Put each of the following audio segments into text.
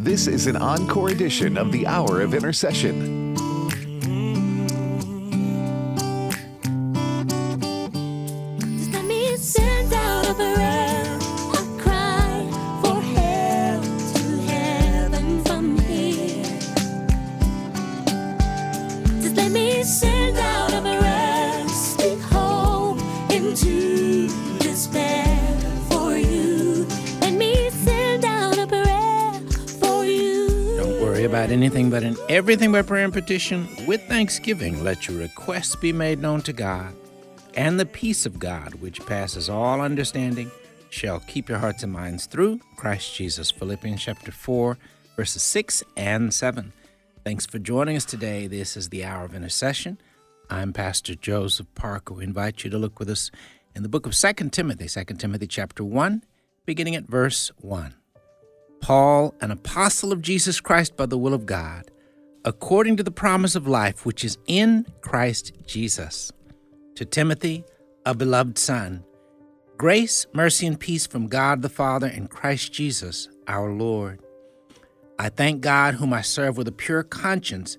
This is an encore edition of the Hour of Intercession. Everything by prayer and petition with thanksgiving let your requests be made known to God. And the peace of God, which passes all understanding, shall keep your hearts and minds through Christ Jesus. Philippians chapter 4, verses 6 and 7. Thanks for joining us today. This is the Hour of Intercession. I'm Pastor Joseph Parker. We invite you to look with us in the book of 2 Timothy, 2 Timothy chapter 1, beginning at verse 1. Paul, an apostle of Jesus Christ by the will of God, according to the promise of life which is in Christ Jesus. To Timothy, a beloved son, grace, mercy, and peace from God the Father and Christ Jesus our Lord. I thank God, whom I serve with a pure conscience,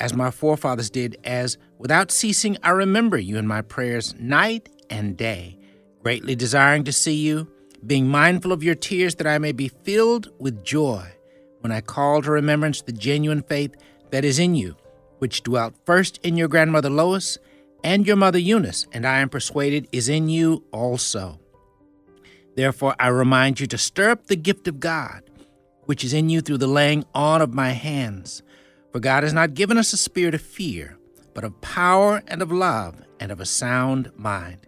as my forefathers did, as without ceasing I remember you in my prayers night and day, greatly desiring to see you, being mindful of your tears, that I may be filled with joy when I call to remembrance the genuine faith that is in you, which dwelt first in your grandmother Lois and your mother Eunice, and I am persuaded is in you also. Therefore, I remind you to stir up the gift of God, which is in you through the laying on of my hands. For God has not given us a spirit of fear, but of power and of love and of a sound mind.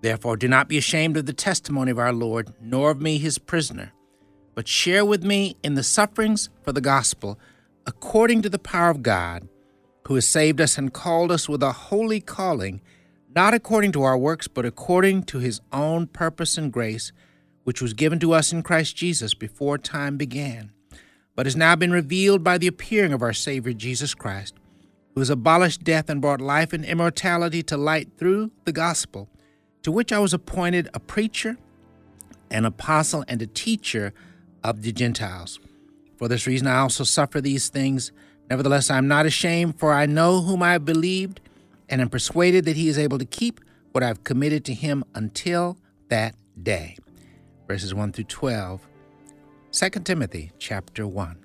Therefore, do not be ashamed of the testimony of our Lord, nor of me, his prisoner, but share with me in the sufferings for the gospel, according to the power of God, who has saved us and called us with a holy calling, not according to our works, but according to his own purpose and grace, which was given to us in Christ Jesus before time began, but has now been revealed by the appearing of our Savior Jesus Christ, who has abolished death and brought life and immortality to light through the gospel, to which I was appointed a preacher, an apostle, and a teacher of the Gentiles. For this reason I also suffer these things. Nevertheless, I am not ashamed, for I know whom I have believed, and am persuaded that he is able to keep what I have committed to him until that day. Verses 1 through 12. 2 Timothy chapter 1.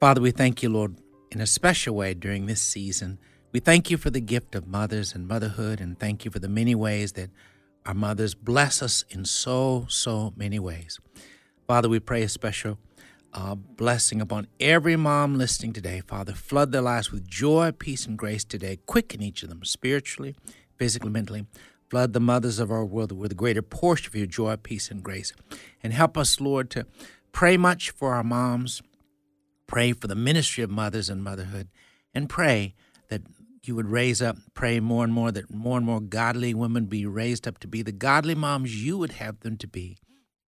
Father, we thank you, Lord, in a special way during this season. We thank you for the gift of mothers and motherhood, and thank you for the many ways that our mothers bless us in so, so many ways. Father, we pray a special uh, blessing upon every mom listening today. Father, flood their lives with joy, peace, and grace today. Quicken each of them spiritually, physically, mentally. Flood the mothers of our world with a greater portion of your joy, peace, and grace. And help us, Lord, to pray much for our moms, pray for the ministry of mothers and motherhood, and pray that you would raise up, pray more and more that more and more godly women be raised up to be the godly moms you would have them to be.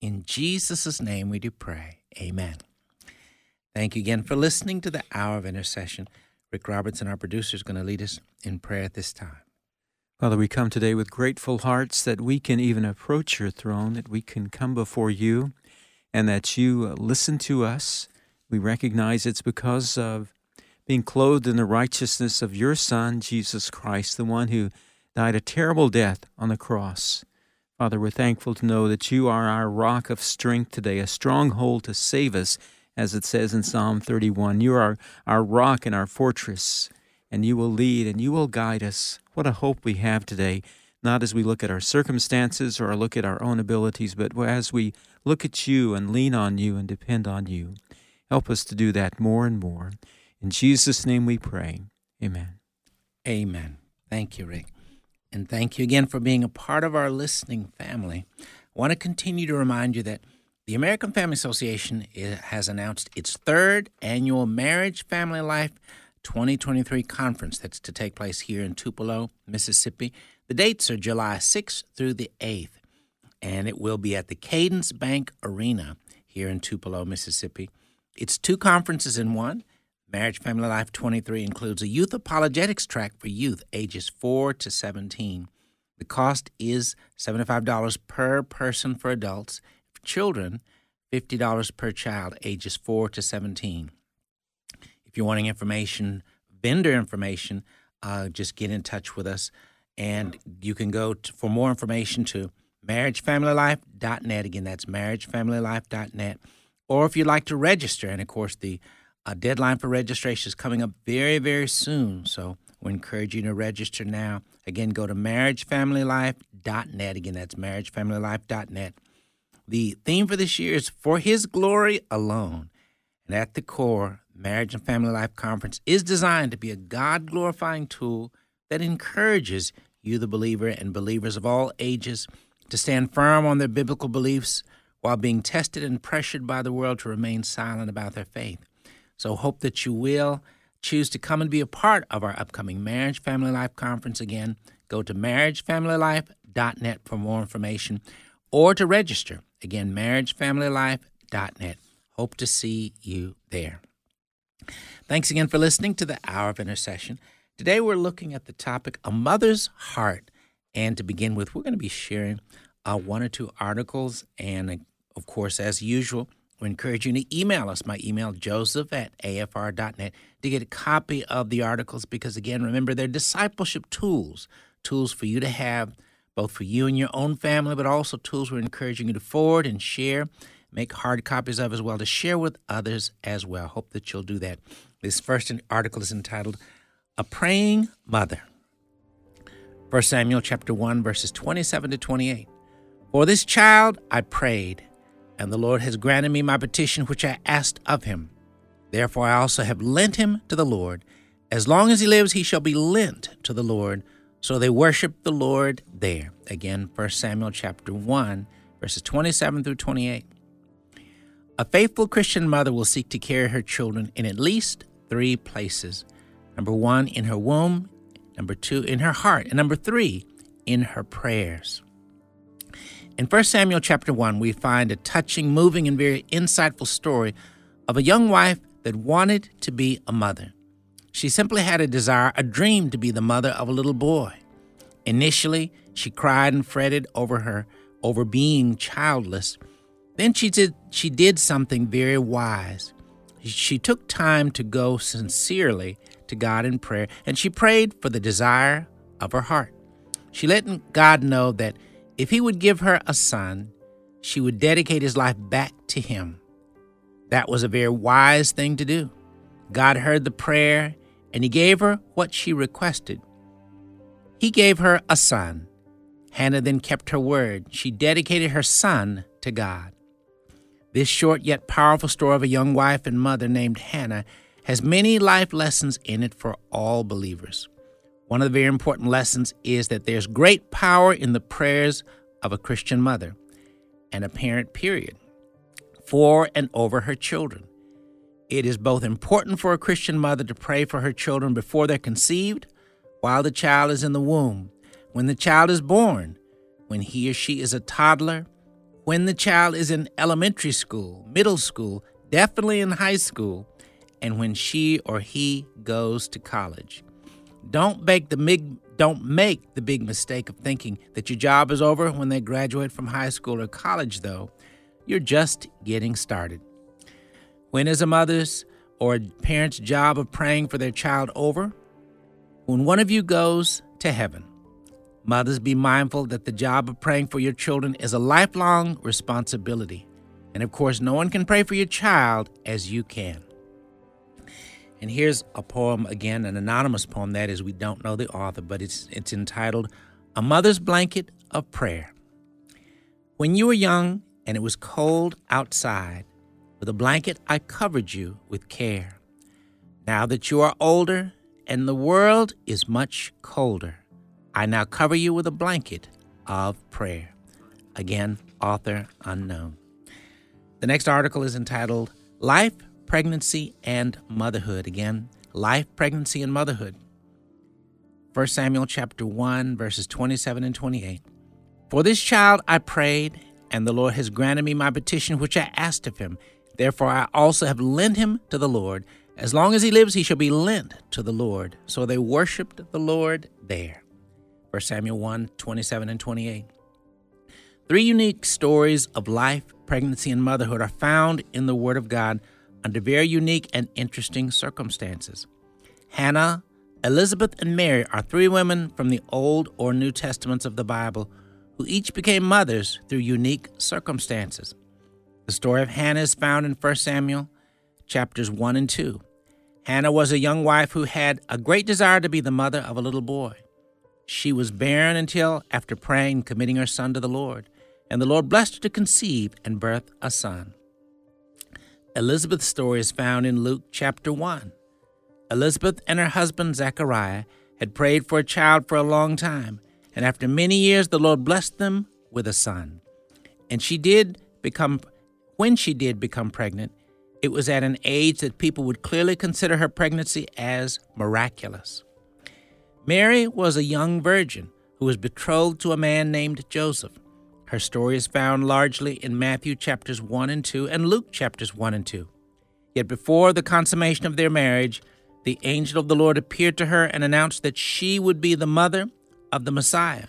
In Jesus' name we do pray. Amen. Thank you again for listening to the Hour of Intercession. Rick Robertson, our producer, is going to lead us in prayer at this time. Father, we come today with grateful hearts that we can even approach your throne, that we can come before you, and that you listen to us. We recognize it's because of being clothed in the righteousness of your Son, Jesus Christ, the one who died a terrible death on the cross. Father, we're thankful to know that you are our rock of strength today, a stronghold to save us, as it says in Psalm 31. You are our rock and our fortress, and you will lead and you will guide us. What a hope we have today, not as we look at our circumstances or look at our own abilities, but as we look at you and lean on you and depend on you. Help us to do that more and more. In Jesus' name we pray. Amen. Amen. Thank you, Rick. And thank you again for being a part of our listening family. I want to continue to remind you that the American Family Association has announced its third annual Marriage Family Life 2023 conference that's to take place here in Tupelo, Mississippi. The dates are July 6th through the 8th, and it will be at the Cadence Bank Arena here in Tupelo, Mississippi. It's two conferences in one. Marriage Family Life 23 includes a youth apologetics track for youth ages 4 to 17. The cost is $75 per person for adults. Children, $50 per child, ages 4 to 17. If you're wanting information, vendor information, uh, just get in touch with us. And you can go to, for more information to marriagefamilylife.net. Again, that's marriagefamilylife.net. Or if you'd like to register, and of course, the uh, deadline for registration is coming up very, very soon. So we encourage you to register now. Again, go to marriagefamilylife.net. Again, that's marriagefamilylife.net. The theme for this year is For His Glory Alone. And at the core, Marriage and Family Life Conference is designed to be a God glorifying tool that encourages you, the believer, and believers of all ages to stand firm on their biblical beliefs while being tested and pressured by the world to remain silent about their faith. So, hope that you will choose to come and be a part of our upcoming Marriage Family Life Conference again. Go to marriagefamilylife.net for more information or to register. Again, marriagefamilylife.net. Hope to see you there. Thanks again for listening to the Hour of Intercession. Today we're looking at the topic A Mother's Heart. And to begin with, we're going to be sharing uh, one or two articles. And uh, of course, as usual, we encourage you to email us. My email, joseph at afr.net, to get a copy of the articles because, again, remember, they're discipleship tools, tools for you to have both for you and your own family, but also tools we're encouraging you to forward and share, make hard copies of as well, to share with others as well. Hope that you'll do that. This first article is entitled A Praying Mother. 1 Samuel chapter 1 verses 27 to 28. For this child I prayed, and the Lord has granted me my petition which I asked of him. Therefore I also have lent him to the Lord. As long as he lives, he shall be lent to the Lord. So they worship the Lord there. Again, 1 Samuel chapter 1, verses 27 through 28. A faithful Christian mother will seek to carry her children in at least three places. Number one, in her womb. Number two, in her heart. And number three, in her prayers. In 1 Samuel chapter 1, we find a touching, moving, and very insightful story of a young wife that wanted to be a mother. She simply had a desire, a dream to be the mother of a little boy. Initially, she cried and fretted over her over being childless. Then she did she did something very wise. She took time to go sincerely to God in prayer and she prayed for the desire of her heart. She let God know that if he would give her a son, she would dedicate his life back to him. That was a very wise thing to do. God heard the prayer and he gave her what she requested. He gave her a son. Hannah then kept her word. She dedicated her son to God. This short yet powerful story of a young wife and mother named Hannah has many life lessons in it for all believers. One of the very important lessons is that there's great power in the prayers of a Christian mother and a parent, period, for and over her children. It is both important for a Christian mother to pray for her children before they're conceived, while the child is in the womb, when the child is born, when he or she is a toddler, when the child is in elementary school, middle school, definitely in high school, and when she or he goes to college. Don't make the big don't make the big mistake of thinking that your job is over when they graduate from high school or college though. You're just getting started. When is a mother's or a parent's job of praying for their child over? When one of you goes to heaven. Mothers, be mindful that the job of praying for your children is a lifelong responsibility. And of course, no one can pray for your child as you can. And here's a poem again, an anonymous poem that is we don't know the author, but it's it's entitled A Mother's Blanket of Prayer. When you were young and it was cold outside, with a blanket, I covered you with care. Now that you are older and the world is much colder, I now cover you with a blanket of prayer. Again, author unknown. The next article is entitled Life, Pregnancy, and Motherhood. Again, Life, Pregnancy, and Motherhood. 1 Samuel chapter 1, verses 27 and 28. For this child I prayed, and the Lord has granted me my petition which I asked of him. Therefore, I also have lent him to the Lord. As long as he lives, he shall be lent to the Lord. So they worshiped the Lord there. 1 Samuel 1 27 and 28. Three unique stories of life, pregnancy and motherhood are found in the Word of God under very unique and interesting circumstances. Hannah, Elizabeth, and Mary are three women from the Old or New Testaments of the Bible who each became mothers through unique circumstances. The story of Hannah is found in 1 Samuel chapters 1 and 2. Hannah was a young wife who had a great desire to be the mother of a little boy. She was barren until after praying committing her son to the Lord, and the Lord blessed her to conceive and birth a son. Elizabeth's story is found in Luke chapter 1. Elizabeth and her husband Zechariah had prayed for a child for a long time, and after many years the Lord blessed them with a son. And she did become when she did become pregnant, it was at an age that people would clearly consider her pregnancy as miraculous. Mary was a young virgin who was betrothed to a man named Joseph. Her story is found largely in Matthew chapters 1 and 2 and Luke chapters 1 and 2. Yet before the consummation of their marriage, the angel of the Lord appeared to her and announced that she would be the mother of the Messiah.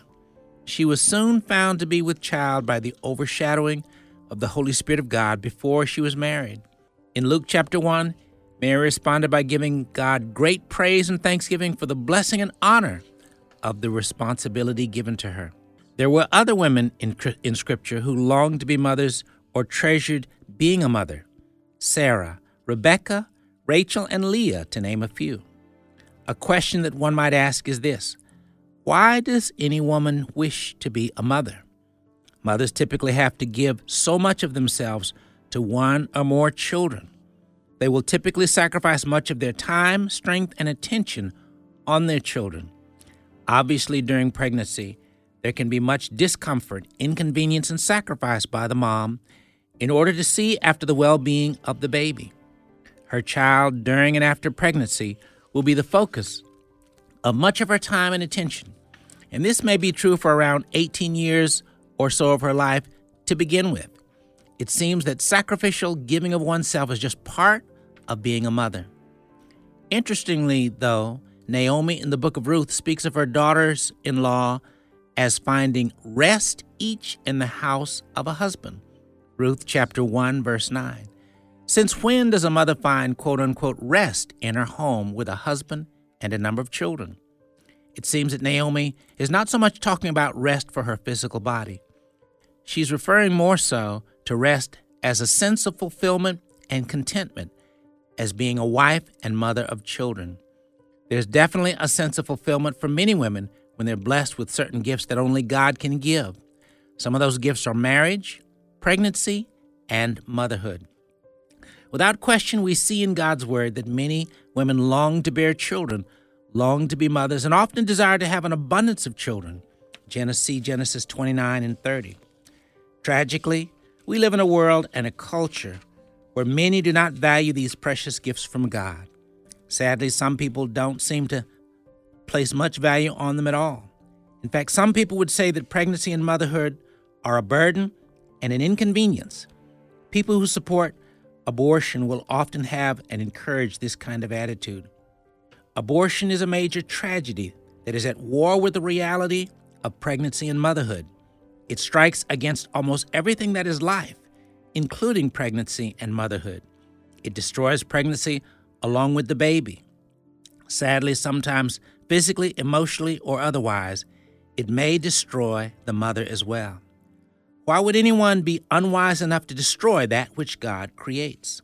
She was soon found to be with child by the overshadowing of the Holy Spirit of God before she was married. In Luke chapter 1, Mary responded by giving God great praise and thanksgiving for the blessing and honor of the responsibility given to her. There were other women in, in Scripture who longed to be mothers or treasured being a mother Sarah, Rebecca, Rachel, and Leah, to name a few. A question that one might ask is this Why does any woman wish to be a mother? Mothers typically have to give so much of themselves to one or more children. They will typically sacrifice much of their time, strength, and attention on their children. Obviously, during pregnancy, there can be much discomfort, inconvenience, and sacrifice by the mom in order to see after the well being of the baby. Her child during and after pregnancy will be the focus of much of her time and attention. And this may be true for around 18 years or so of her life to begin with. It seems that sacrificial giving of oneself is just part of being a mother. Interestingly, though, Naomi in the book of Ruth speaks of her daughters in law as finding rest each in the house of a husband. Ruth chapter 1, verse 9. Since when does a mother find quote unquote rest in her home with a husband and a number of children? It seems that Naomi is not so much talking about rest for her physical body. She's referring more so to rest as a sense of fulfillment and contentment as being a wife and mother of children. There's definitely a sense of fulfillment for many women when they're blessed with certain gifts that only God can give. Some of those gifts are marriage, pregnancy, and motherhood. Without question, we see in God's Word that many women long to bear children, long to be mothers, and often desire to have an abundance of children. Genesis, Genesis 29 and 30. Tragically, we live in a world and a culture where many do not value these precious gifts from God. Sadly, some people don't seem to place much value on them at all. In fact, some people would say that pregnancy and motherhood are a burden and an inconvenience. People who support abortion will often have and encourage this kind of attitude. Abortion is a major tragedy that is at war with the reality of pregnancy and motherhood. It strikes against almost everything that is life, including pregnancy and motherhood. It destroys pregnancy along with the baby. Sadly, sometimes physically, emotionally, or otherwise, it may destroy the mother as well. Why would anyone be unwise enough to destroy that which God creates?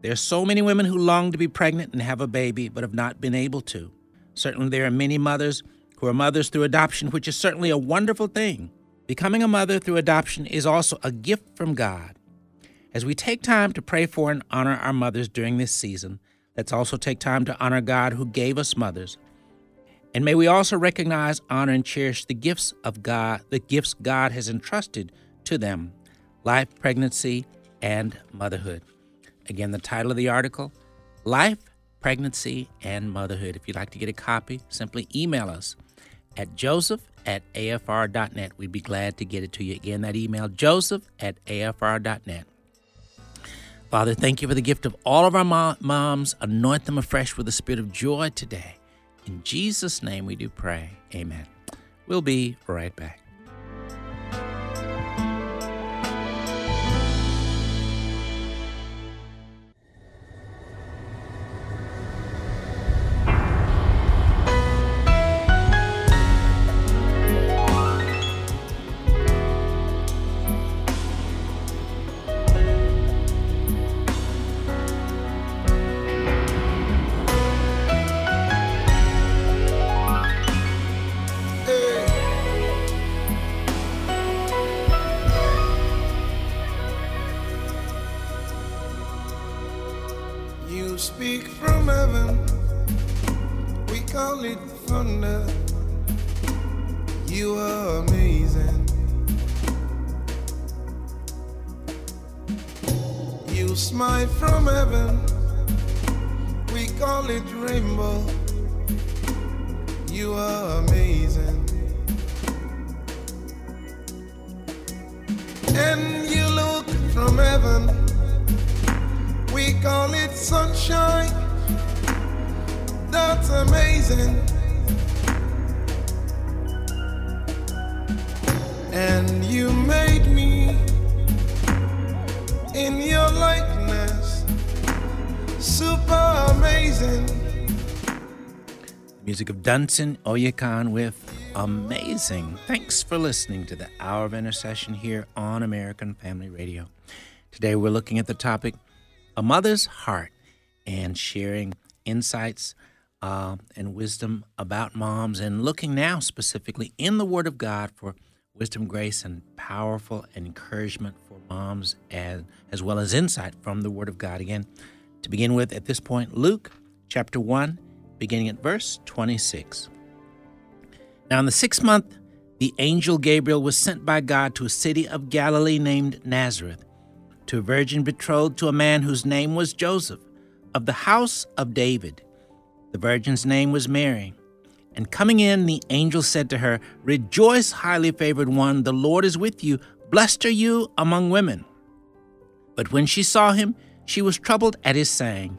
There are so many women who long to be pregnant and have a baby, but have not been able to. Certainly, there are many mothers who are mothers through adoption, which is certainly a wonderful thing. Becoming a mother through adoption is also a gift from God. As we take time to pray for and honor our mothers during this season, let's also take time to honor God who gave us mothers. And may we also recognize, honor, and cherish the gifts of God, the gifts God has entrusted to them life, pregnancy, and motherhood. Again, the title of the article Life, Pregnancy, and Motherhood. If you'd like to get a copy, simply email us at joseph at afr.net. We'd be glad to get it to you. Again, that email, joseph at afr.net. Father, thank you for the gift of all of our moms. Anoint them afresh with the spirit of joy today. In Jesus' name we do pray. Amen. We'll be right back. Dunsin Oyekan with Amazing. Thanks for listening to the Hour of Intercession here on American Family Radio. Today we're looking at the topic A Mother's Heart and sharing insights uh, and wisdom about moms and looking now specifically in the Word of God for wisdom, grace, and powerful encouragement for moms as, as well as insight from the Word of God. Again, to begin with, at this point, Luke chapter 1 beginning at verse 26. Now, in the sixth month, the angel Gabriel was sent by God to a city of Galilee named Nazareth, to a virgin betrothed to a man whose name was Joseph, of the house of David. The virgin's name was Mary. And coming in, the angel said to her, Rejoice, highly favored one, the Lord is with you. Blessed are you among women. But when she saw him, she was troubled at his saying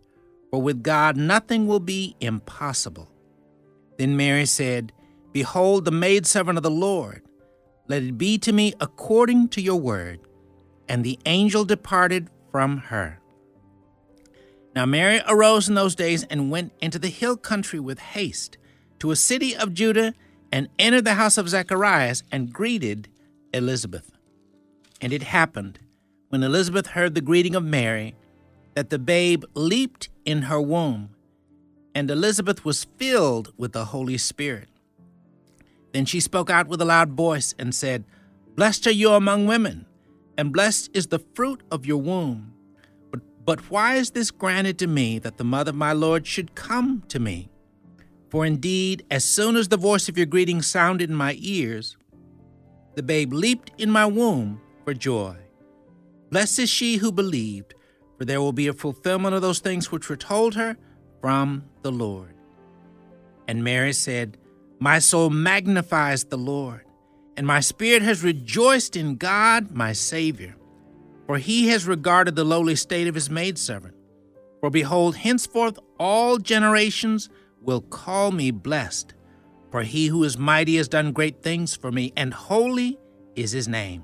For with God nothing will be impossible. Then Mary said, Behold, the maidservant of the Lord, let it be to me according to your word. And the angel departed from her. Now Mary arose in those days and went into the hill country with haste to a city of Judah and entered the house of Zacharias and greeted Elizabeth. And it happened, when Elizabeth heard the greeting of Mary, that the babe leaped in her womb, and Elizabeth was filled with the Holy Spirit. Then she spoke out with a loud voice and said, Blessed are you among women, and blessed is the fruit of your womb. But, but why is this granted to me that the mother of my Lord should come to me? For indeed, as soon as the voice of your greeting sounded in my ears, the babe leaped in my womb for joy. Blessed is she who believed for there will be a fulfillment of those things which were told her from the Lord. And Mary said, My soul magnifies the Lord, and my spirit has rejoiced in God my Savior, for he has regarded the lowly state of his maidservant. For behold, henceforth all generations will call me blessed, for he who is mighty has done great things for me, and holy is his name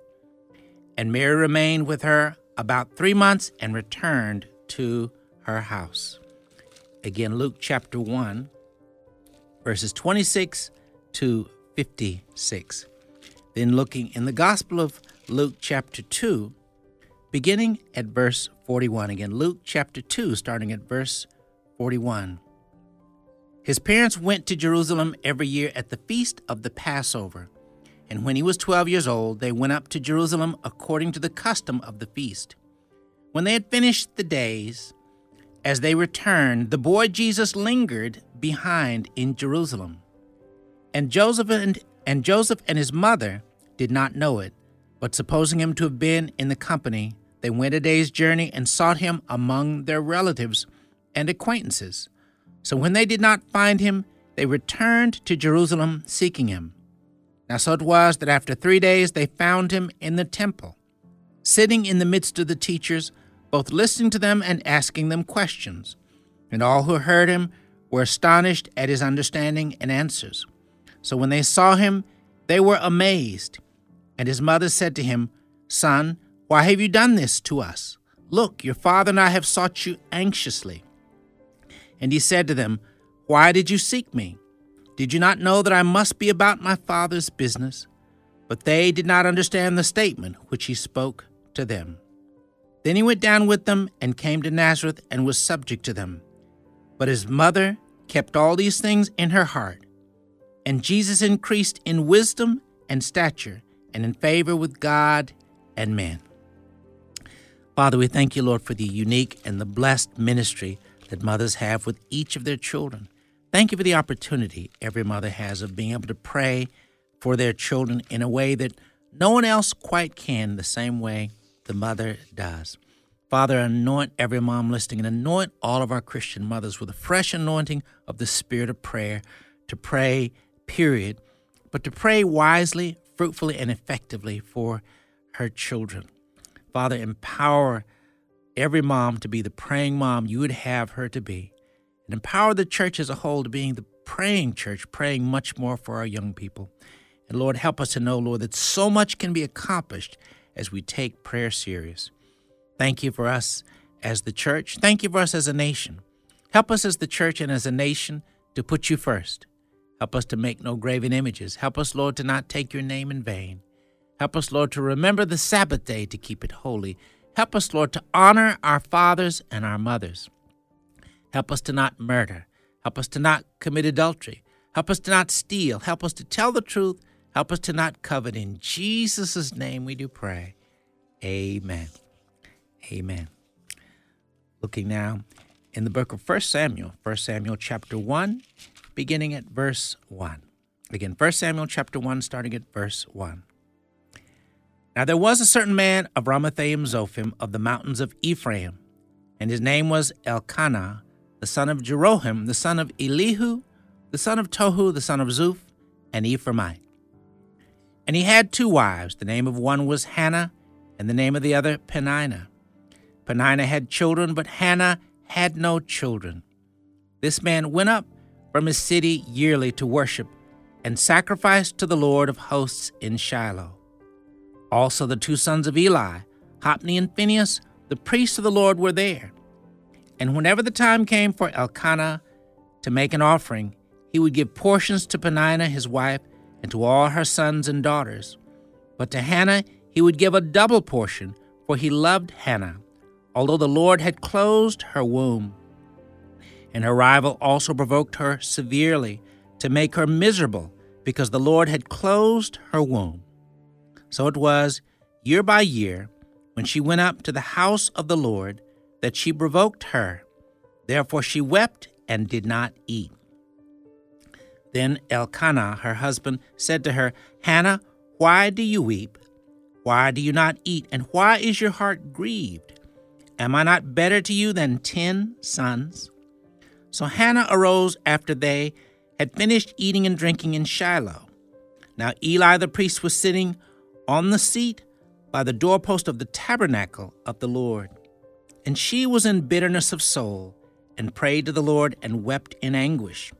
And Mary remained with her about three months and returned to her house. Again, Luke chapter 1, verses 26 to 56. Then looking in the Gospel of Luke chapter 2, beginning at verse 41. Again, Luke chapter 2, starting at verse 41. His parents went to Jerusalem every year at the feast of the Passover. And when he was 12 years old, they went up to Jerusalem according to the custom of the feast. When they had finished the days, as they returned, the boy Jesus lingered behind in Jerusalem. And Joseph and, and Joseph and his mother did not know it, but supposing him to have been in the company, they went a day's journey and sought him among their relatives and acquaintances. So when they did not find him, they returned to Jerusalem seeking him. Now so it was that after three days they found him in the temple, sitting in the midst of the teachers, both listening to them and asking them questions. And all who heard him were astonished at his understanding and answers. So when they saw him, they were amazed. And his mother said to him, Son, why have you done this to us? Look, your father and I have sought you anxiously. And he said to them, Why did you seek me? Did you not know that I must be about my father's business? But they did not understand the statement which he spoke to them. Then he went down with them and came to Nazareth and was subject to them. But his mother kept all these things in her heart. And Jesus increased in wisdom and stature and in favor with God and man. Father, we thank you, Lord, for the unique and the blessed ministry that mothers have with each of their children. Thank you for the opportunity every mother has of being able to pray for their children in a way that no one else quite can, the same way the mother does. Father, anoint every mom listening and anoint all of our Christian mothers with a fresh anointing of the spirit of prayer to pray, period, but to pray wisely, fruitfully, and effectively for her children. Father, empower every mom to be the praying mom you would have her to be, and empower the church as a whole to being the praying church, praying much more for our young people. And Lord, help us to know, Lord, that so much can be accomplished as we take prayer serious. Thank you for us as the church. Thank you for us as a nation. Help us as the church and as a nation to put you first. Help us to make no graven images. Help us, Lord, to not take your name in vain. Help us, Lord, to remember the Sabbath day to keep it holy Help us, Lord, to honor our fathers and our mothers. Help us to not murder. Help us to not commit adultery. Help us to not steal. Help us to tell the truth. Help us to not covet. In Jesus' name we do pray. Amen. Amen. Looking now in the book of 1 Samuel, 1 Samuel chapter 1, beginning at verse 1. Again, 1 Samuel chapter 1, starting at verse 1. Now there was a certain man of Ramathaim Zophim of the mountains of Ephraim, and his name was Elkanah, the son of Jeroham, the son of Elihu, the son of Tohu, the son of Zuph, and Ephraimite. And he had two wives. The name of one was Hannah, and the name of the other Peninnah. Peninnah had children, but Hannah had no children. This man went up from his city yearly to worship and sacrifice to the Lord of hosts in Shiloh. Also, the two sons of Eli, Hophni and Phinehas, the priests of the Lord, were there. And whenever the time came for Elkanah to make an offering, he would give portions to Peninnah his wife and to all her sons and daughters. But to Hannah he would give a double portion, for he loved Hannah, although the Lord had closed her womb. And her rival also provoked her severely to make her miserable, because the Lord had closed her womb. So it was, year by year, when she went up to the house of the Lord, that she provoked her. Therefore she wept and did not eat. Then Elkanah, her husband, said to her, Hannah, why do you weep? Why do you not eat? And why is your heart grieved? Am I not better to you than ten sons? So Hannah arose after they had finished eating and drinking in Shiloh. Now Eli the priest was sitting on the seat by the doorpost of the tabernacle of the Lord. And she was in bitterness of soul, and prayed to the Lord, and wept in anguish.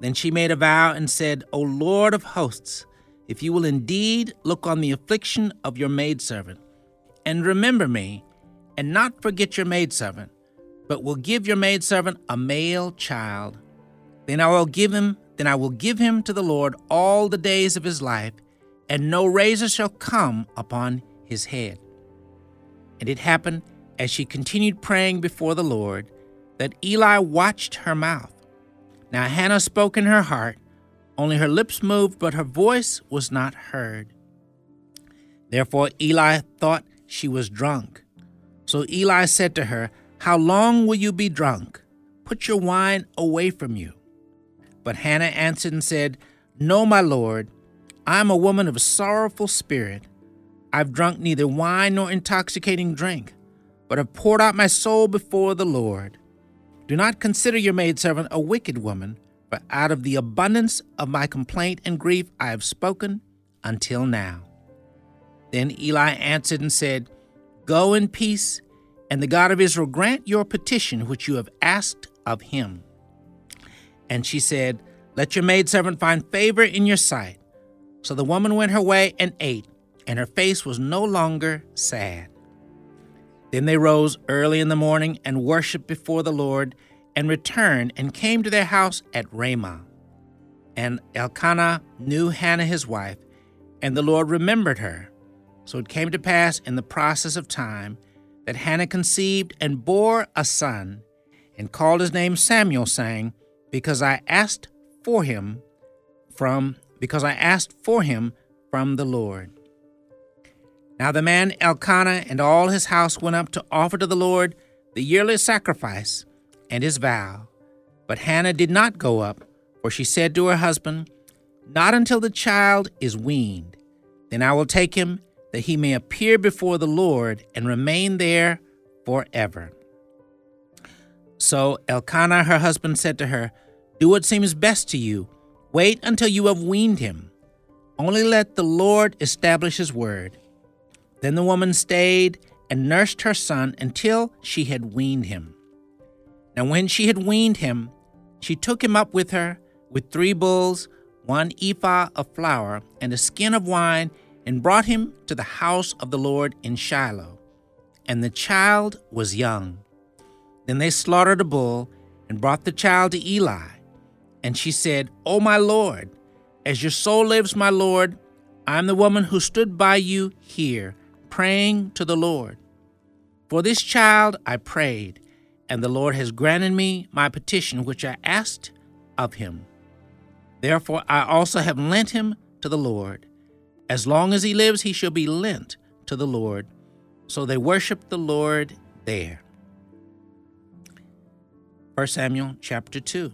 Then she made a vow and said, O Lord of hosts, if you will indeed look on the affliction of your maidservant, and remember me, and not forget your maidservant, but will give your maidservant a male child, then I will give him, then I will give him to the Lord all the days of his life, and no razor shall come upon his head. And it happened, as she continued praying before the Lord, that Eli watched her mouth. Now Hannah spoke in her heart, only her lips moved, but her voice was not heard. Therefore Eli thought she was drunk. So Eli said to her, How long will you be drunk? Put your wine away from you. But Hannah answered and said, No, my lord, I am a woman of a sorrowful spirit. I've drunk neither wine nor intoxicating drink, but have poured out my soul before the Lord. Do not consider your maidservant a wicked woman, for out of the abundance of my complaint and grief I have spoken until now. Then Eli answered and said, Go in peace, and the God of Israel grant your petition which you have asked of him. And she said, Let your maidservant find favor in your sight. So the woman went her way and ate, and her face was no longer sad. Then they rose early in the morning and worshipped before the Lord, and returned and came to their house at Ramah. And Elkanah knew Hannah his wife, and the Lord remembered her. So it came to pass in the process of time that Hannah conceived and bore a son, and called his name Samuel, saying, Because I asked for him from because I asked for him from the Lord. Now the man Elkanah and all his house went up to offer to the Lord the yearly sacrifice and his vow. But Hannah did not go up, for she said to her husband, Not until the child is weaned. Then I will take him, that he may appear before the Lord and remain there forever. So Elkanah her husband said to her, Do what seems best to you. Wait until you have weaned him. Only let the Lord establish his word. Then the woman stayed and nursed her son until she had weaned him. Now, when she had weaned him, she took him up with her with three bulls, one ephah of flour, and a skin of wine, and brought him to the house of the Lord in Shiloh. And the child was young. Then they slaughtered a bull and brought the child to Eli. And she said, O my Lord, as your soul lives, my Lord, I am the woman who stood by you here, praying to the Lord. For this child I prayed, and the Lord has granted me my petition which I asked of him. Therefore I also have lent him to the Lord. As long as he lives, he shall be lent to the Lord. So they worshiped the Lord there. 1 Samuel chapter 2.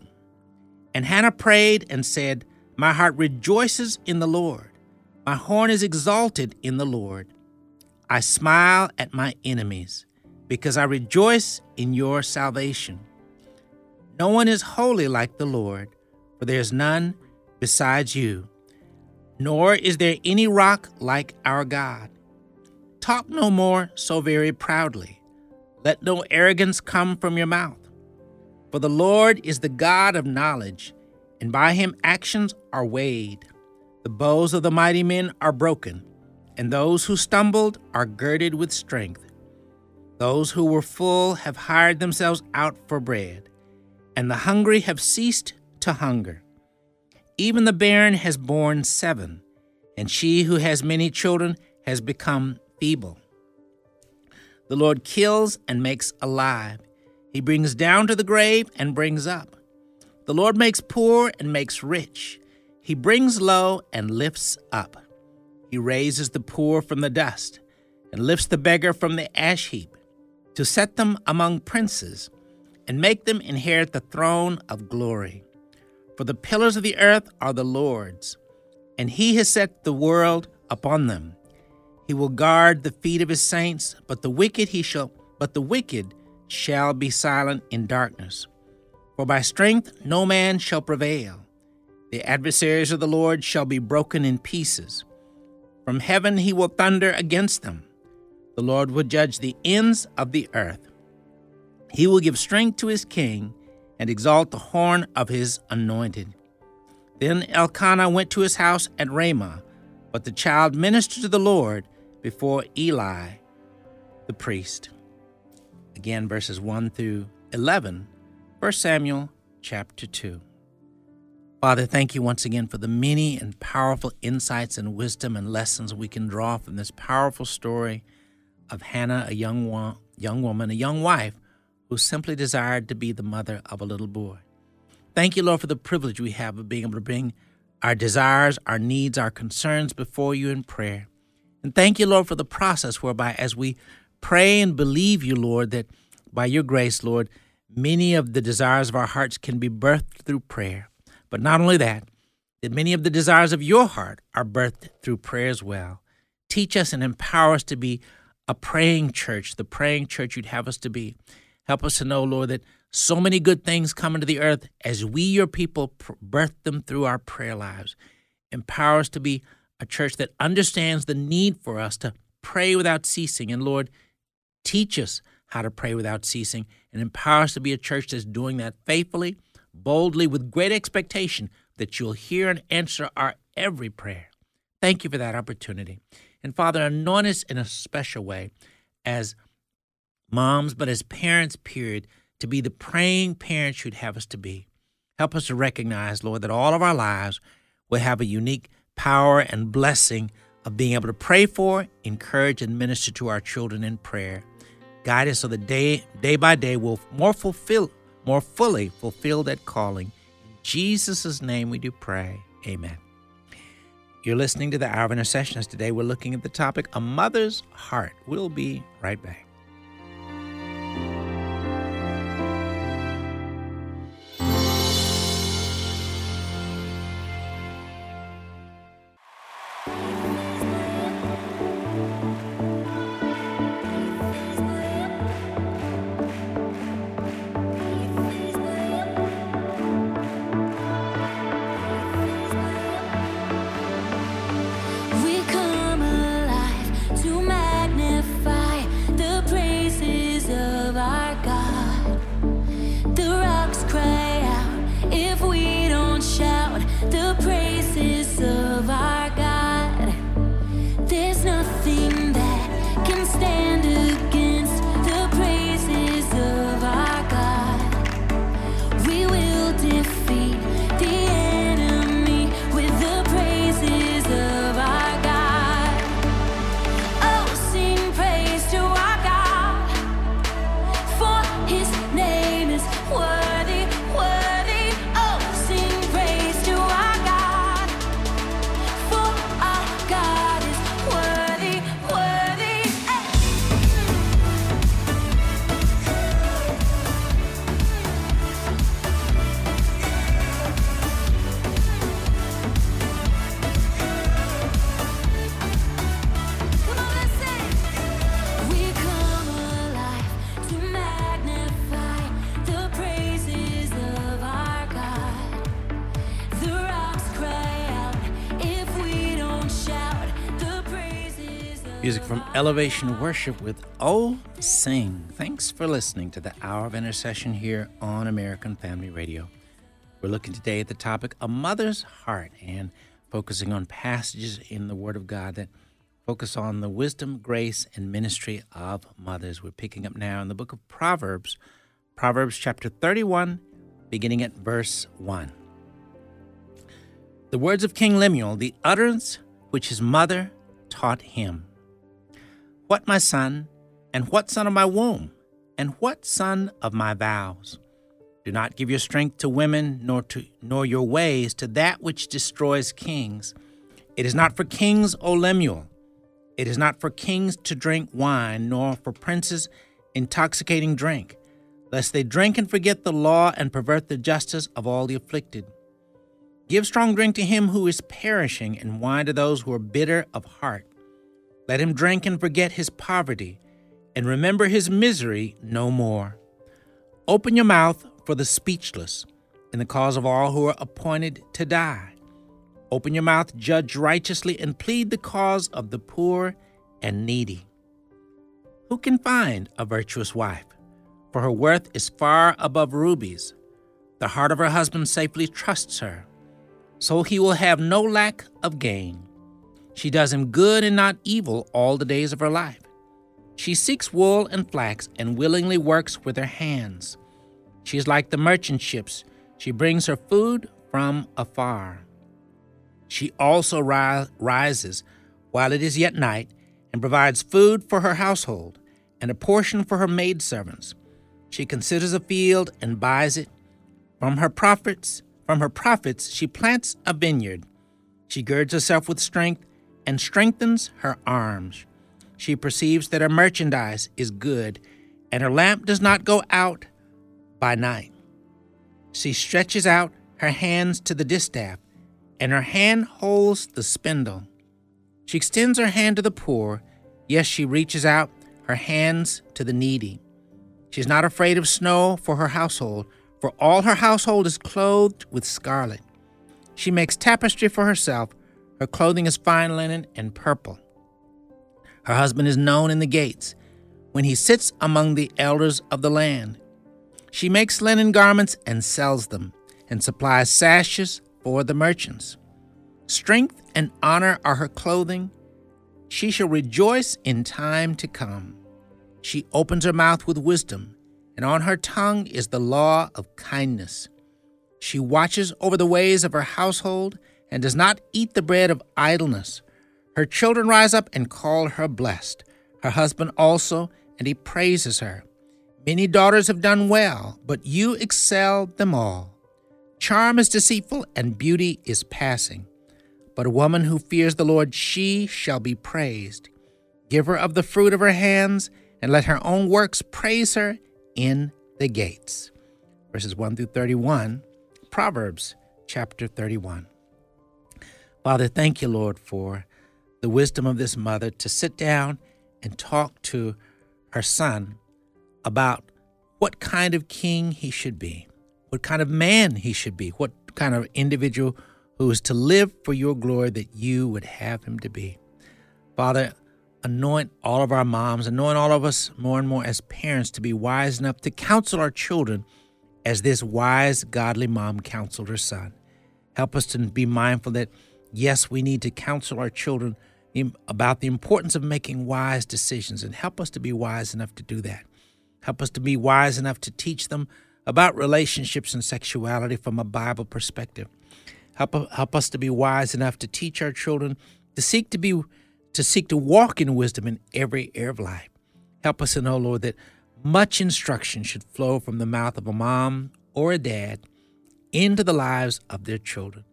And Hannah prayed and said, My heart rejoices in the Lord. My horn is exalted in the Lord. I smile at my enemies because I rejoice in your salvation. No one is holy like the Lord, for there is none besides you, nor is there any rock like our God. Talk no more so very proudly. Let no arrogance come from your mouth. For the Lord is the God of knowledge, and by him actions are weighed. The bows of the mighty men are broken, and those who stumbled are girded with strength. Those who were full have hired themselves out for bread, and the hungry have ceased to hunger. Even the barren has borne seven, and she who has many children has become feeble. The Lord kills and makes alive. He brings down to the grave and brings up. The Lord makes poor and makes rich. He brings low and lifts up. He raises the poor from the dust and lifts the beggar from the ash heap to set them among princes and make them inherit the throne of glory. For the pillars of the earth are the Lord's, and he has set the world upon them. He will guard the feet of his saints, but the wicked he shall but the wicked shall be silent in darkness. For by strength no man shall prevail. The adversaries of the Lord shall be broken in pieces. From heaven he will thunder against them. The Lord will judge the ends of the earth. He will give strength to his king and exalt the horn of his anointed. Then Elkanah went to his house at Ramah, but the child ministered to the Lord before Eli the priest. Again, verses 1 through 11, 1 Samuel chapter 2. Father, thank you once again for the many and powerful insights and wisdom and lessons we can draw from this powerful story of Hannah, a young, young woman, a young wife who simply desired to be the mother of a little boy. Thank you, Lord, for the privilege we have of being able to bring our desires, our needs, our concerns before you in prayer. And thank you, Lord, for the process whereby as we pray and believe you, Lord, that by your grace, Lord, many of the desires of our hearts can be birthed through prayer. But not only that, that many of the desires of your heart are birthed through prayer as well. Teach us and empower us to be a praying church, the praying church you'd have us to be. Help us to know, Lord, that so many good things come into the earth as we, your people, birth them through our prayer lives. Empower us to be a church that understands the need for us to pray without ceasing. And Lord, teach us how to pray without ceasing and empower us to be a church that's doing that faithfully, boldly, with great expectation that you'll hear and answer our every prayer. Thank you for that opportunity. And Father, anoint us in a special way as moms, but as parents, period, to be the praying parents you'd have us to be. Help us to recognize, Lord, that all of our lives will have a unique power and blessing of being able to pray for, encourage, and minister to our children in prayer. Guide us so that day, day by day we'll more fulfill, more fully fulfill that calling. In Jesus' name we do pray. Amen. You're listening to the Hour of Intercessions. Today we're looking at the topic, A Mother's Heart. We'll be right back. Music from Elevation Worship with Oh Sing. Thanks for listening to the Hour of Intercession here on American Family Radio. We're looking today at the topic A Mother's Heart and focusing on passages in the Word of God that focus on the wisdom, grace, and ministry of mothers. We're picking up now in the book of Proverbs, Proverbs chapter 31, beginning at verse 1. The words of King Lemuel, the utterance which his mother taught him. What, my son, and what son of my womb, and what son of my vows? Do not give your strength to women, nor to nor your ways to that which destroys kings. It is not for kings, O Lemuel. It is not for kings to drink wine, nor for princes intoxicating drink, lest they drink and forget the law and pervert the justice of all the afflicted. Give strong drink to him who is perishing, and wine to those who are bitter of heart. Let him drink and forget his poverty, and remember his misery no more. Open your mouth for the speechless, in the cause of all who are appointed to die. Open your mouth, judge righteously, and plead the cause of the poor and needy. Who can find a virtuous wife? For her worth is far above rubies. The heart of her husband safely trusts her, so he will have no lack of gain. She does him good and not evil all the days of her life. She seeks wool and flax and willingly works with her hands. She is like the merchant ships. She brings her food from afar. She also ri- rises while it is yet night and provides food for her household and a portion for her maidservants. She considers a field and buys it. From her profits, from her profits, she plants a vineyard. She girds herself with strength and strengthens her arms. She perceives that her merchandise is good, and her lamp does not go out by night. She stretches out her hands to the distaff, and her hand holds the spindle. She extends her hand to the poor. Yes, she reaches out her hands to the needy. She is not afraid of snow for her household, for all her household is clothed with scarlet. She makes tapestry for herself. Her clothing is fine linen and purple. Her husband is known in the gates when he sits among the elders of the land. She makes linen garments and sells them, and supplies sashes for the merchants. Strength and honor are her clothing. She shall rejoice in time to come. She opens her mouth with wisdom, and on her tongue is the law of kindness. She watches over the ways of her household and does not eat the bread of idleness. Her children rise up and call her blessed, her husband also, and he praises her. Many daughters have done well, but you excel them all. Charm is deceitful, and beauty is passing. But a woman who fears the Lord, she shall be praised. Give her of the fruit of her hands, and let her own works praise her in the gates. Verses 1 through 31, Proverbs chapter 31. Father, thank you, Lord, for the wisdom of this mother to sit down and talk to her son about what kind of king he should be, what kind of man he should be, what kind of individual who is to live for your glory that you would have him to be. Father, anoint all of our moms, anoint all of us more and more as parents to be wise enough to counsel our children as this wise, godly mom counseled her son. Help us to be mindful that, yes, we need to counsel our children about the importance of making wise decisions and help us to be wise enough to do that. Help us to be wise enough to teach them about relationships and sexuality from a Bible perspective. Help, help us to be wise enough to teach our children to seek to be to seek to walk in wisdom in every area of life. Help us to know, Lord, that much instruction should flow from the mouth of a mom or a dad into the lives of their children.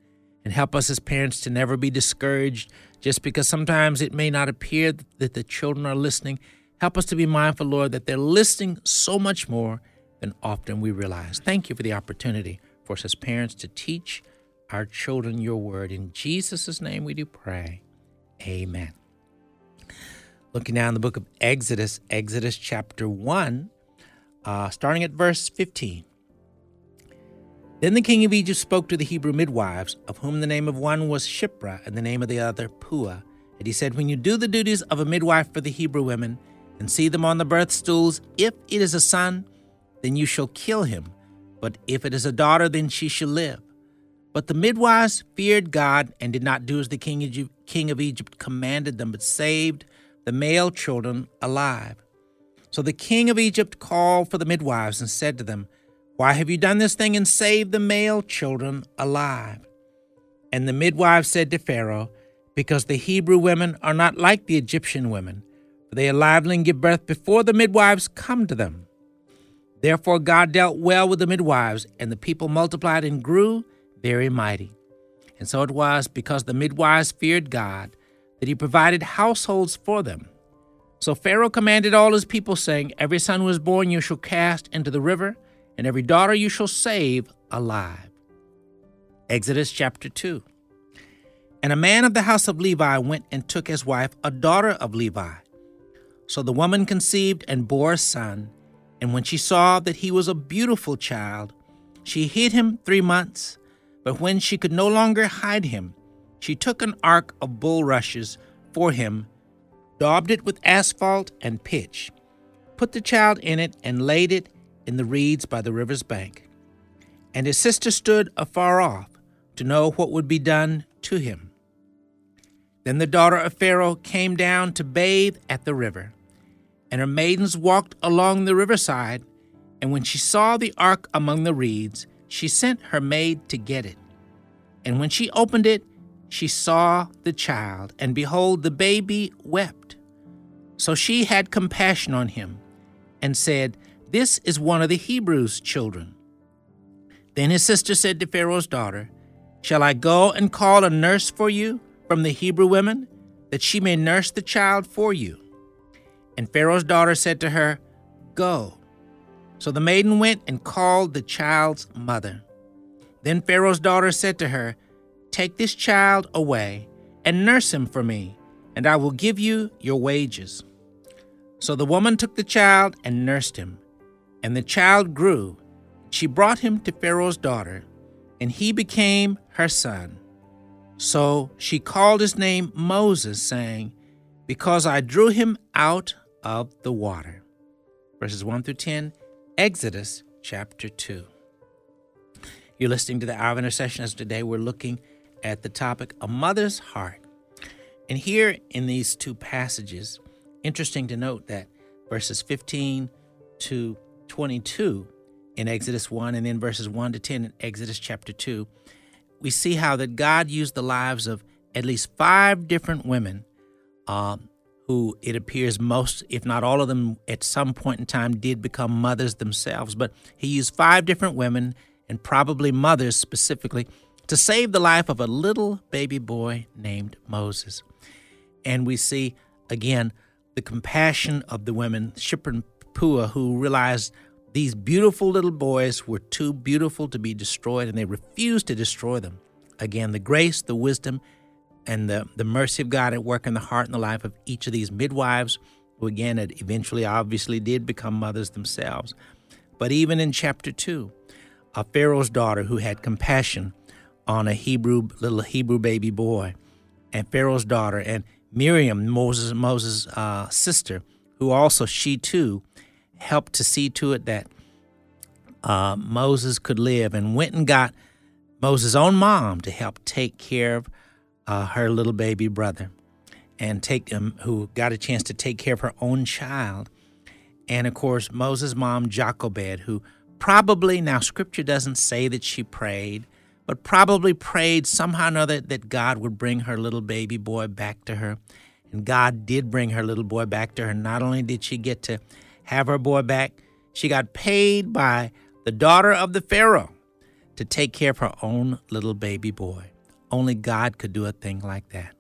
And help us as parents to never be discouraged just because sometimes it may not appear that the children are listening. Help us to be mindful, Lord, that they're listening so much more than often we realize. Thank you for the opportunity for us as parents to teach our children your word. In Jesus' name we do pray. Amen. Looking now in the book of Exodus, Exodus chapter 1, uh, starting at verse 15. Then the king of Egypt spoke to the Hebrew midwives, of whom the name of one was Shiphrah and the name of the other Puah. And he said, When you do the duties of a midwife for the Hebrew women, and see them on the birth stools, if it is a son, then you shall kill him. But if it is a daughter, then she shall live. But the midwives feared God and did not do as the king of Egypt commanded them, but saved the male children alive. So the king of Egypt called for the midwives and said to them, Why have you done this thing and saved the male children alive? And the midwives said to Pharaoh, Because the Hebrew women are not like the Egyptian women, for they are lively and give birth before the midwives come to them. Therefore God dealt well with the midwives, and the people multiplied and grew very mighty. And so it was because the midwives feared God that he provided households for them. So Pharaoh commanded all his people, saying, Every son who is born you shall cast into the river, and every daughter you shall save alive. Exodus chapter 2. And a man of the house of Levi went and took as wife a daughter of Levi. So the woman conceived and bore a son, and when she saw that he was a beautiful child, she hid him three months. But when she could no longer hide him, she took an ark of bulrushes for him, daubed it with asphalt and pitch, put the child in it, and laid it in the reeds by the river's bank. And his sister stood afar off to know what would be done to him. Then the daughter of Pharaoh came down to bathe at the river, and her maidens walked along the riverside. And when she saw the ark among the reeds, she sent her maid to get it. And when she opened it, she saw the child, and behold, the baby wept. So she had compassion on him and said, This is one of the Hebrews' children. Then his sister said to Pharaoh's daughter, Shall I go and call a nurse for you from the Hebrew women, that she may nurse the child for you? And Pharaoh's daughter said to her, Go. So the maiden went and called the child's mother. Then Pharaoh's daughter said to her, Take this child away and nurse him for me, and I will give you your wages. So the woman took the child and nursed him. And the child grew. She brought him to Pharaoh's daughter, and he became her son. So she called his name Moses, saying, Because I drew him out of the water. Verses 1 through 10, Exodus chapter 2. You're listening to the Hour of Intercession as today we're looking at the topic A Mother's Heart. And here in these two passages, interesting to note that verses 15 to 22 in Exodus 1 and then verses 1 to 10 in Exodus chapter 2, we see how that God used the lives of at least five different women um, who it appears most, if not all of them, at some point in time did become mothers themselves. But he used five different women, and probably mothers specifically, to save the life of a little baby boy named Moses. And we see, again, the compassion of the women, Puah, who realized these beautiful little boys were too beautiful to be destroyed, and they refused to destroy them. Again, the grace, the wisdom, and the, the mercy of God at work in the heart and the life of each of these midwives, who again eventually obviously did become mothers themselves. But even in chapter 2, a Pharaoh's daughter who had compassion on a Hebrew little Hebrew baby boy, and Pharaoh's daughter, and Miriam, Moses Moses' uh, sister, who also she too helped to see to it that uh, Moses could live, and went and got Moses' own mom to help take care of uh, her little baby brother, and take him, who got a chance to take care of her own child, and of course Moses' mom Jochebed, who probably now Scripture doesn't say that she prayed, but probably prayed somehow or another that God would bring her little baby boy back to her. And God did bring her little boy back to her. Not only did she get to have her boy back, she got paid by the daughter of the Pharaoh to take care of her own little baby boy. Only God could do a thing like that.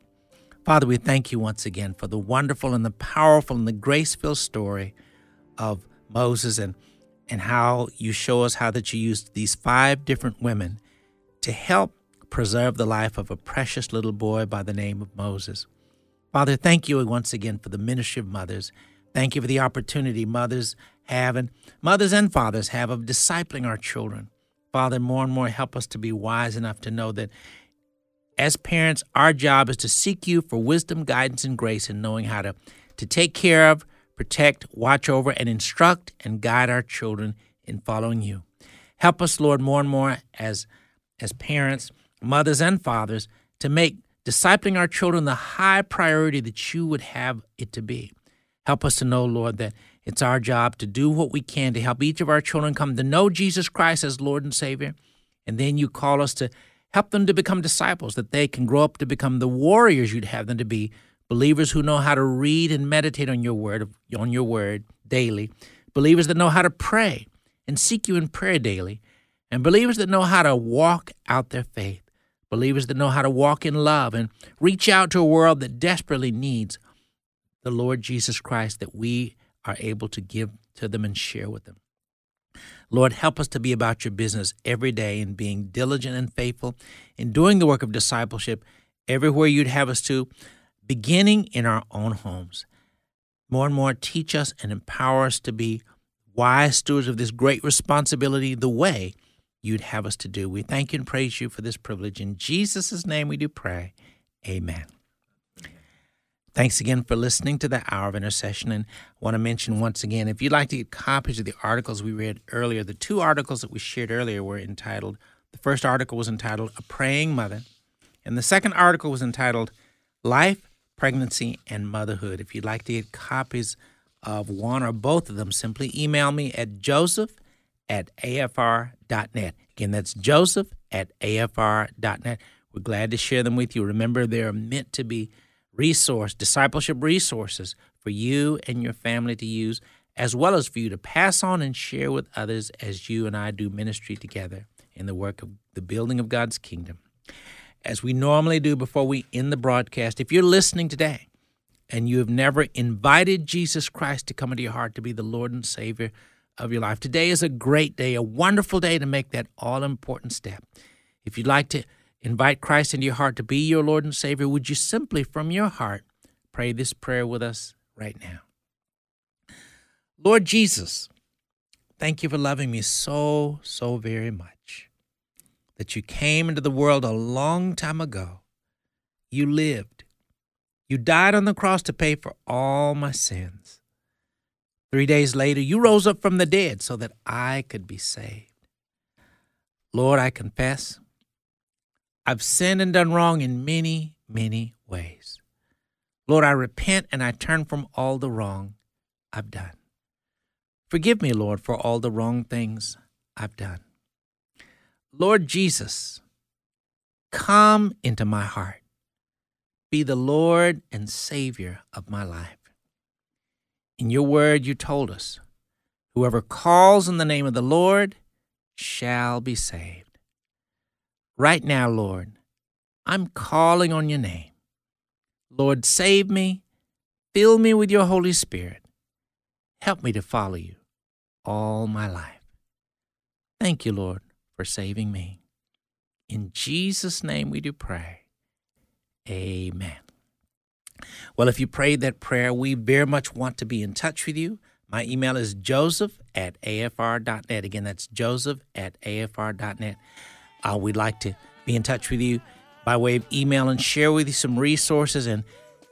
Father, we thank you once again for the wonderful and the powerful and the grace filled story of Moses and, and how you show us how that you used these five different women to help preserve the life of a precious little boy by the name of Moses. Father, thank you once again for the ministry of mothers. Thank you for the opportunity mothers have and mothers and fathers have of discipling our children. Father, more and more help us to be wise enough to know that as parents, our job is to seek you for wisdom, guidance, and grace in knowing how to, to take care of, protect, watch over, and instruct and guide our children in following you. Help us, Lord, more and more as, as parents, mothers, and fathers to make discipling our children the high priority that you would have it to be. Help us to know, Lord, that it's our job to do what we can to help each of our children come to know Jesus Christ as Lord and Savior. And then you call us to help them to become disciples, that they can grow up to become the warriors you'd have them to be, believers who know how to read and meditate on your word, on your word daily, believers that know how to pray and seek you in prayer daily, and believers that know how to walk out their faith, believers that know how to walk in love and reach out to a world that desperately needs the Lord Jesus Christ that we are able to give to them and share with them. Lord, help us to be about your business every day in being diligent and faithful in doing the work of discipleship everywhere you'd have us to, beginning in our own homes. More and more, teach us and empower us to be wise stewards of this great responsibility the way you'd have us to do. We thank you and praise you for this privilege. In Jesus' name we do pray. Amen. Thanks again for listening to the Hour of Intercession. And I want to mention once again if you'd like to get copies of the articles we read earlier, the two articles that we shared earlier were entitled the first article was entitled A Praying Mother, and the second article was entitled Life, Pregnancy, and Motherhood. If you'd like to get copies of one or both of them, simply email me at joseph at afr.net. Again, that's joseph at afr.net. We're glad to share them with you. Remember, they're meant to be resource, discipleship resources for you and your family to use, as well as for you to pass on and share with others as you and I do ministry together. in the work of the building of God's kingdom. As we normally do before we end the broadcast, if you're listening today and you have never invited Jesus Christ to come into your heart to be the Lord and Savior of your life, today is a great day, a wonderful day to make that all important step. If you'd like to invite Christ into your heart to be your Lord and Savior, would you simply from your heart pray this prayer with us right now? Lord Jesus, thank you for loving me so, so very much. That you came into the world a long time ago. You lived. You died on the cross to pay for all my sins. Three days later, you rose up from the dead so that I could be saved. Lord, I confess I've sinned and done wrong in many, many ways. Lord, I repent and I turn from all the wrong I've done. Forgive me, Lord, for all the wrong things I've done. Lord Jesus, come into my heart. Be the Lord and Savior of my life. In your word, you told us, whoever calls in the name of the Lord shall be saved. Right now, Lord, I'm calling on your name. Lord, save me, fill me with your Holy Spirit. Help me to follow you all my life. Thank you, Lord, for saving me. In Jesus' name we do pray. Amen. Well, if you prayed that prayer, we very much want to be in touch with you. My email is joseph at afr.net. Again, that's joseph at afr.net. Uh, we'd like to be in touch with you by way of email and share with you some resources and,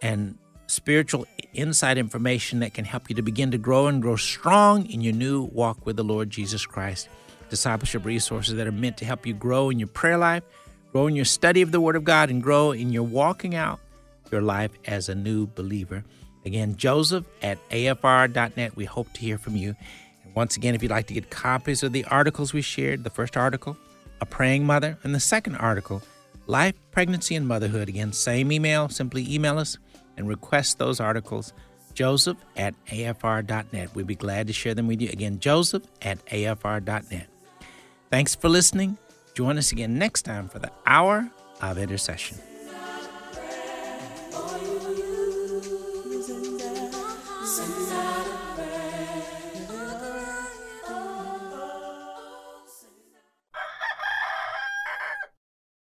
and spiritual insight information that can help you to begin to grow and grow strong in your new walk with the Lord Jesus Christ. Discipleship resources that are meant to help you grow in your prayer life, grow in your study of the Word of God, and grow in your walking out your life as a new believer. Again, Joseph at afr.net. We hope to hear from you. And once again, if you'd like to get copies of the articles we shared, the first article, A Praying Mother, and the second article, Life, Pregnancy, and Motherhood. Again, same email, simply email us and request those articles. Joseph at afr.net. We'd be glad to share them with you. Again, Joseph at afr.net. Thanks for listening. Join us again next time for the Hour of Intercession.